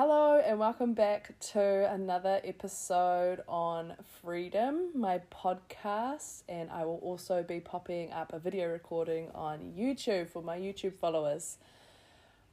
Hello, and welcome back to another episode on Freedom, my podcast. And I will also be popping up a video recording on YouTube for my YouTube followers.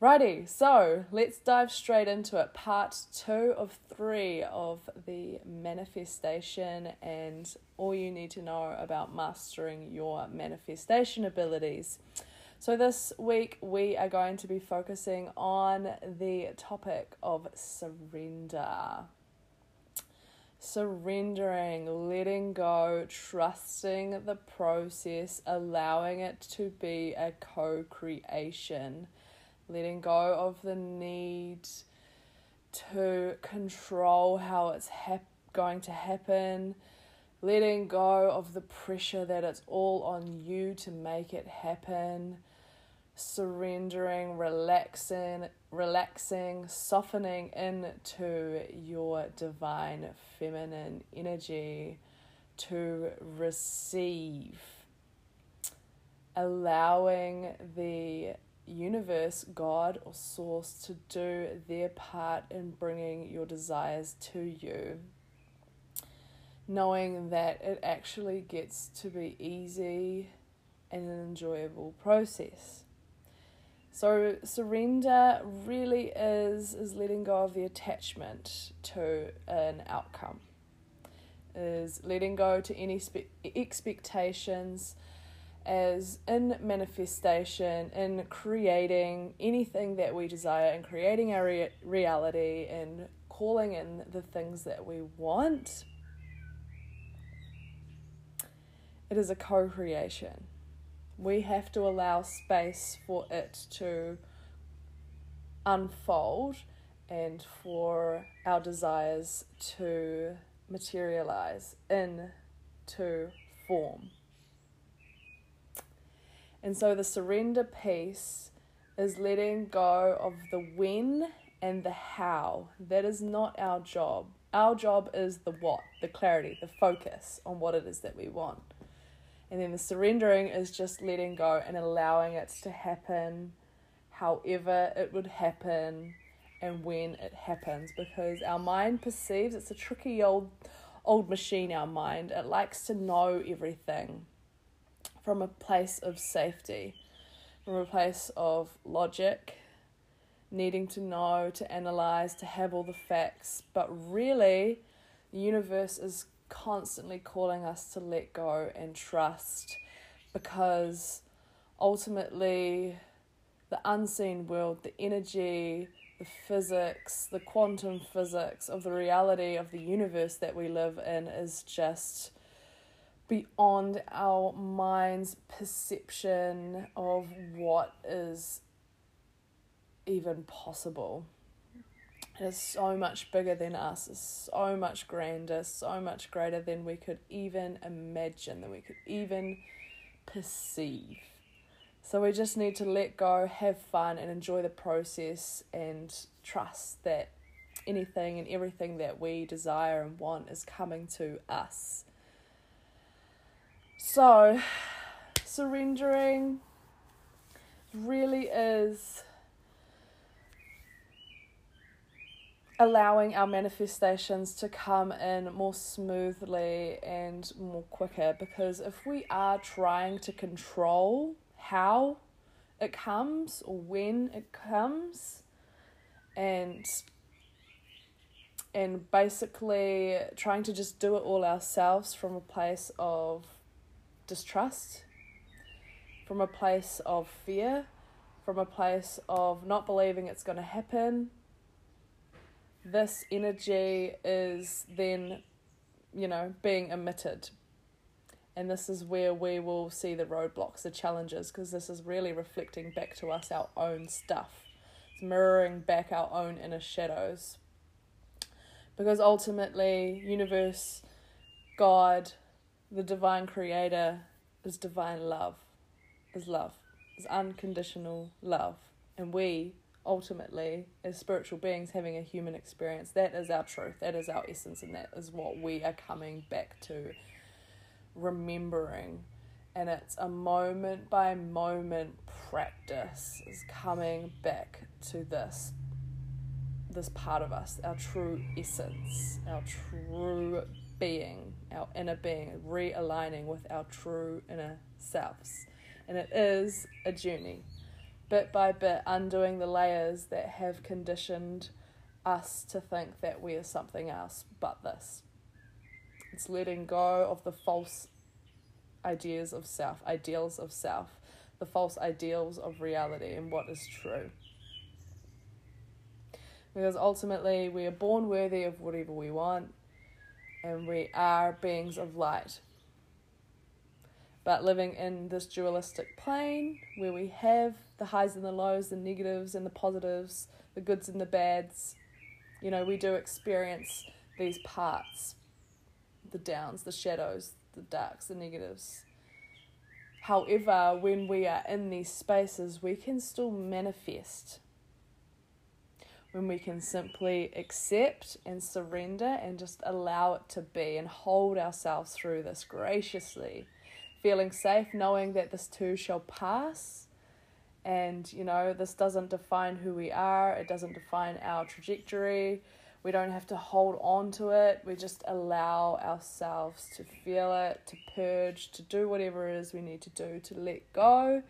Righty, so let's dive straight into it. Part two of three of the manifestation and all you need to know about mastering your manifestation abilities. So, this week we are going to be focusing on the topic of surrender. Surrendering, letting go, trusting the process, allowing it to be a co creation, letting go of the need to control how it's hap- going to happen. Letting go of the pressure that it's all on you to make it happen surrendering, relaxing, relaxing, softening into your divine feminine energy to receive, allowing the universe, God, or source to do their part in bringing your desires to you. Knowing that it actually gets to be easy and an enjoyable process. So surrender really is is letting go of the attachment to an outcome. Is letting go to any spe- expectations as in manifestation, in creating anything that we desire and creating our re- reality and calling in the things that we want. It is a co creation we have to allow space for it to unfold and for our desires to materialize into form. And so the surrender piece is letting go of the when and the how. That is not our job. Our job is the what, the clarity, the focus on what it is that we want. And then the surrendering is just letting go and allowing it to happen however it would happen and when it happens because our mind perceives it's a tricky old old machine our mind. It likes to know everything from a place of safety from a place of logic needing to know to analyze to have all the facts. But really the universe is constantly calling us to let go and trust because ultimately the unseen world, the energy, the physics, the quantum physics of the reality of the universe that we live in is just beyond our mind's perception of what is even possible is so much bigger than us, is so much grander, so much greater than we could even imagine, than we could even perceive. So we just need to let go, have fun, and enjoy the process and trust that anything and everything that we desire and want is coming to us. So, surrendering really is allowing our manifestations to come in more smoothly and more quicker. Because if we are trying to control how it comes or when it comes and and basically trying to just do it all ourselves from a place of distrust from a place of fear from a place of not believing it's going to happen this energy is then, you know, being emitted. And this is where we will see the roadblocks, the challenges, because this is really reflecting back to us our own stuff. It's mirroring back our own inner shadows. Because ultimately, universe, God, the divine creator, is divine love, is love, is unconditional love. And we ultimately, as spiritual beings having a human experience, that is our truth, that is our essence, and that is what we are coming back to remembering. And it's a moment by moment practice, is coming back to this. this part of us, our true essence, our true being, our inner being, realigning with our true inner selves. And it is a journey, bit by bit, undoing the layers that have conditioned us to think that we are something else but this. It's letting go of the false ideas of self, ideals of self, the false ideals of reality and what is true. Because ultimately, we are born worthy of whatever we want, and we are beings of light. But living in this dualistic plane where we have the highs and the lows, the negatives and the positives, the goods and the bads, you know, we do experience these parts the downs, the shadows, the darks, the negatives. However, when we are in these spaces, we can still manifest. When we can simply accept and surrender and just allow it to be and hold ourselves through this graciously, feeling safe, knowing that this too shall pass. And, you know, this doesn't define who we are, it doesn't define our trajectory we don't have to hold on to it. We just allow ourselves to feel it, to purge, to do whatever it is we need to do to let go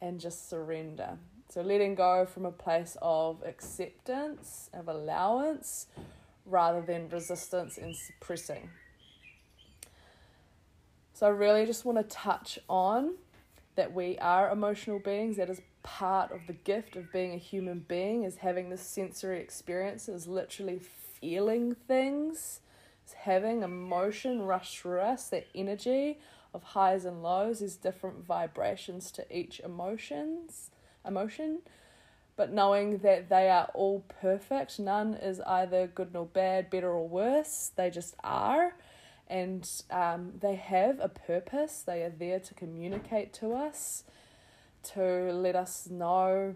and just surrender. So, letting go from a place of acceptance, of allowance, rather than resistance and suppressing. So, I really just want to touch on that we are emotional beings. That is part of the gift of being a human being is having this sensory experience, is literally feeling things, is having emotion rush through us, that energy of highs and lows is different vibrations to each emotions emotion. But knowing that they are all perfect none is either good nor bad better or worse they just are and um, they have a purpose they are there to communicate to us to let us know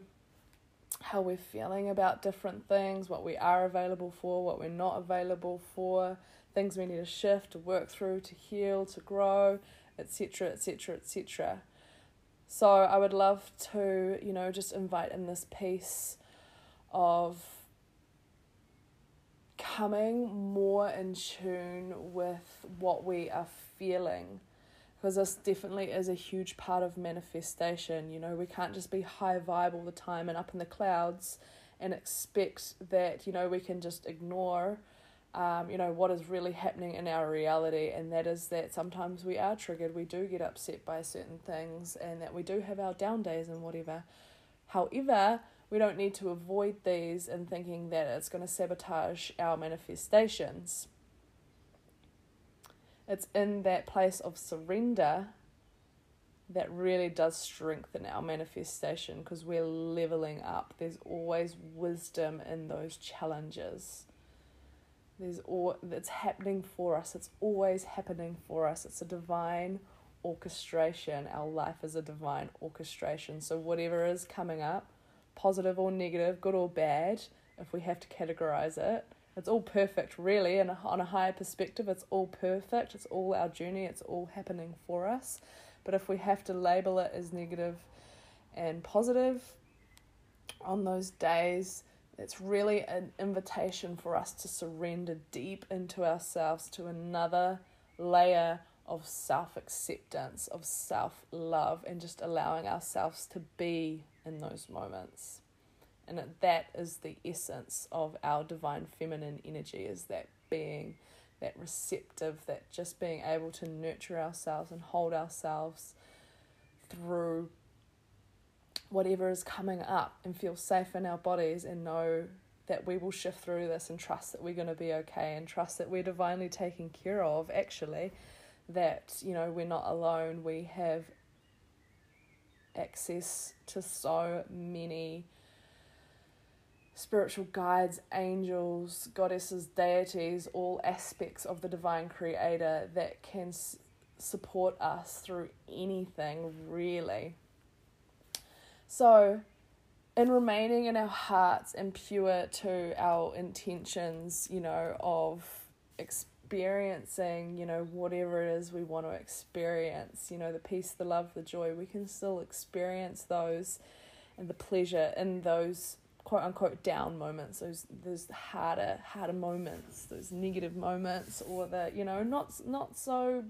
how we're feeling about different things, what we are available for, what we're not available for, things we need to shift, to work through, to heal, to grow, etc., etc., etc. So I would love to, you know, just invite in this piece of coming more in tune with what we are feeling because this definitely is a huge part of manifestation. You know, we can't just be high vibe all the time and up in the clouds and expect that, you know, we can just ignore, um, you know, what is really happening in our reality. And that is that sometimes we are triggered, we do get upset by certain things, and that we do have our down days and whatever. However, we don't need to avoid these and thinking that it's going to sabotage our manifestations it's in that place of surrender that really does strengthen our manifestation because we're leveling up. There's always wisdom in those challenges. There's all that's happening for us. It's always happening for us. It's a divine orchestration. Our life is a divine orchestration. So whatever is coming up, positive or negative, good or bad, if we have to categorize it, it's all perfect, really, and on a higher perspective, it's all perfect. It's all our journey. It's all happening for us. But if we have to label it as negative and positive on those days, it's really an invitation for us to surrender deep into ourselves to another layer of self acceptance, of self love, and just allowing ourselves to be in those moments. And that is the essence of our divine feminine energy is that being that receptive that just being able to nurture ourselves and hold ourselves through whatever is coming up and feel safe in our bodies and know that we will shift through this and trust that we're going to be okay and trust that we're divinely taken care of actually that you know we're not alone. We have access to so many spiritual guides, angels, goddesses, deities, all aspects of the divine creator that can s- support us through anything, really. So, in remaining in our hearts and pure to our intentions, you know, of experiencing, you know, whatever it is we want to experience, you know, the peace, the love, the joy, we can still experience those and the pleasure in those quote unquote down moments, those those harder harder moments, those negative moments, or the you know not not so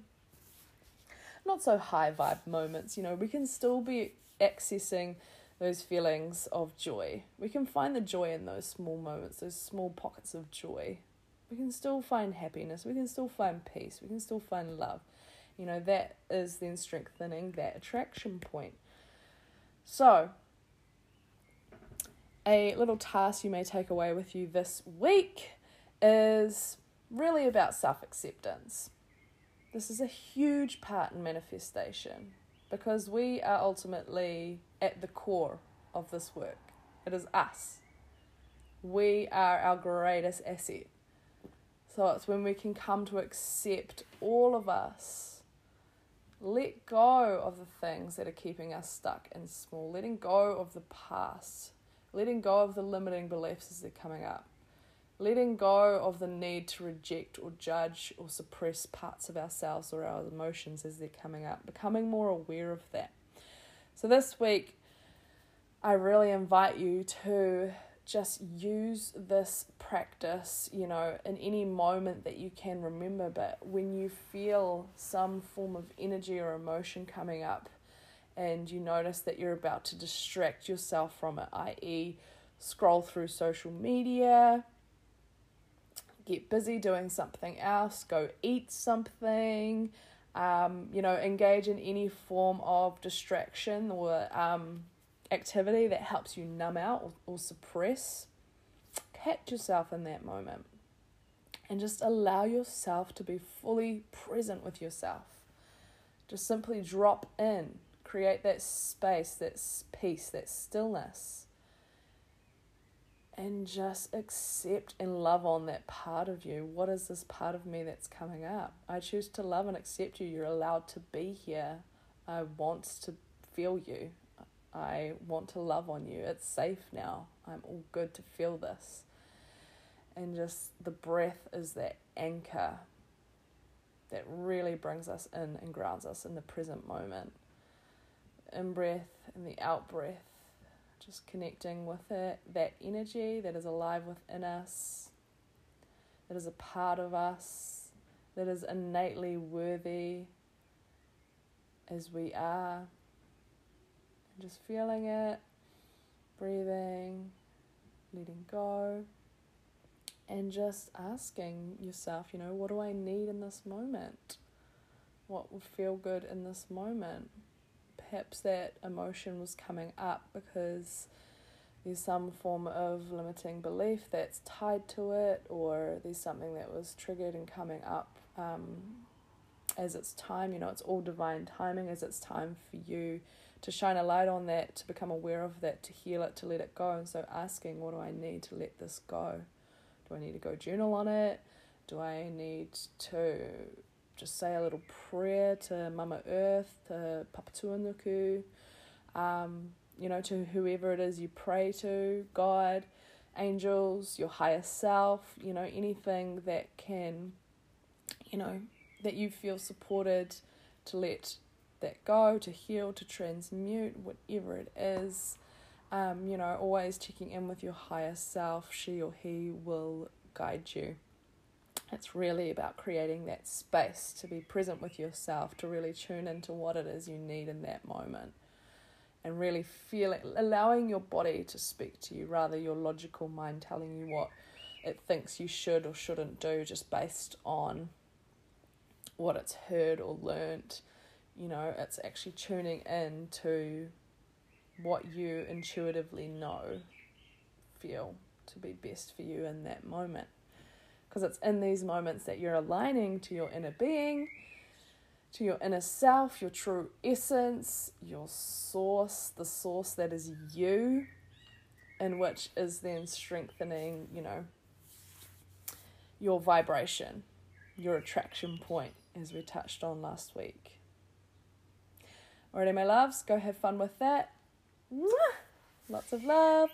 not so high vibe moments. You know, we can still be accessing those feelings of joy. We can find the joy in those small moments, those small pockets of joy. We can still find happiness. We can still find peace. We can still find love. You know, that is then strengthening that attraction point. So, a little task you may take away with you this week is really about self acceptance. This is a huge part in manifestation because we are ultimately at the core of this work. It is us. We are our greatest asset. So it's when we can come to accept all of us, let go of the things that are keeping us stuck and small, letting go of the past, letting go of the limiting beliefs as they're coming up, letting go of the need to reject or judge or suppress parts of ourselves or our emotions as they're coming up, becoming more aware of that. So this week, I really invite you to just use this practice, you know, in any moment that you can remember. But when you feel some form of energy or emotion coming up, and you notice that you're about to distract yourself from it, i.e., scroll through social media, get busy doing something else, go eat something, um, you know, engage in any form of distraction or um, activity that helps you numb out or, or suppress. Catch yourself in that moment and just allow yourself to be fully present with yourself. Just simply drop in create that space, that peace, that stillness. And just accept and love on that part of you. What is this part of me that's coming up? I choose to love and accept you. You're allowed to be here. I want to feel you. I want to love on you. It's safe now. I'm all good to feel this. And just the breath is that anchor that really brings us in and grounds us in the present moment in breath and the out breath, just connecting with it, that energy that is alive within us, that is a part of us, that is innately worthy as we are. Just feeling it, breathing, letting go, and just asking yourself, you know, what do I need in this moment? What would feel good in this moment? perhaps that emotion was coming up because there's some form of limiting belief that's tied to it, or there's something that was triggered and coming up um, as it's time. You know, it's all divine timing as it's time for you to shine a light on that, to become aware of that, to heal it, to let it go. And so, asking, what do I need to let this go? Do I need to go journal on it? Do I need to just say a little prayer to Mama Earth, to Papatuanuku, um, you know, to whoever it is you pray to, God, angels, your higher self, you know, anything that can, you know, that you feel supported to let that go, to heal, to transmute, whatever it is. Um, you know, always checking in with your higher self, she or he will guide you. It's really about creating that space to be present with yourself, to really tune into what it is you need in that moment. And really feel it, allowing your body to speak to you rather your logical mind telling you what it thinks you should or shouldn't do just based on what it's heard or learnt. You know, it's actually tuning in to what you intuitively know, feel to be best for you in that moment because it's in these moments that you're aligning to your inner being, to your inner self, your true essence, your source, the source that is you, and which is then strengthening, you know, your vibration, your attraction point, as we touched on last week. Alrighty, my loves, go have fun with that. Lots of love.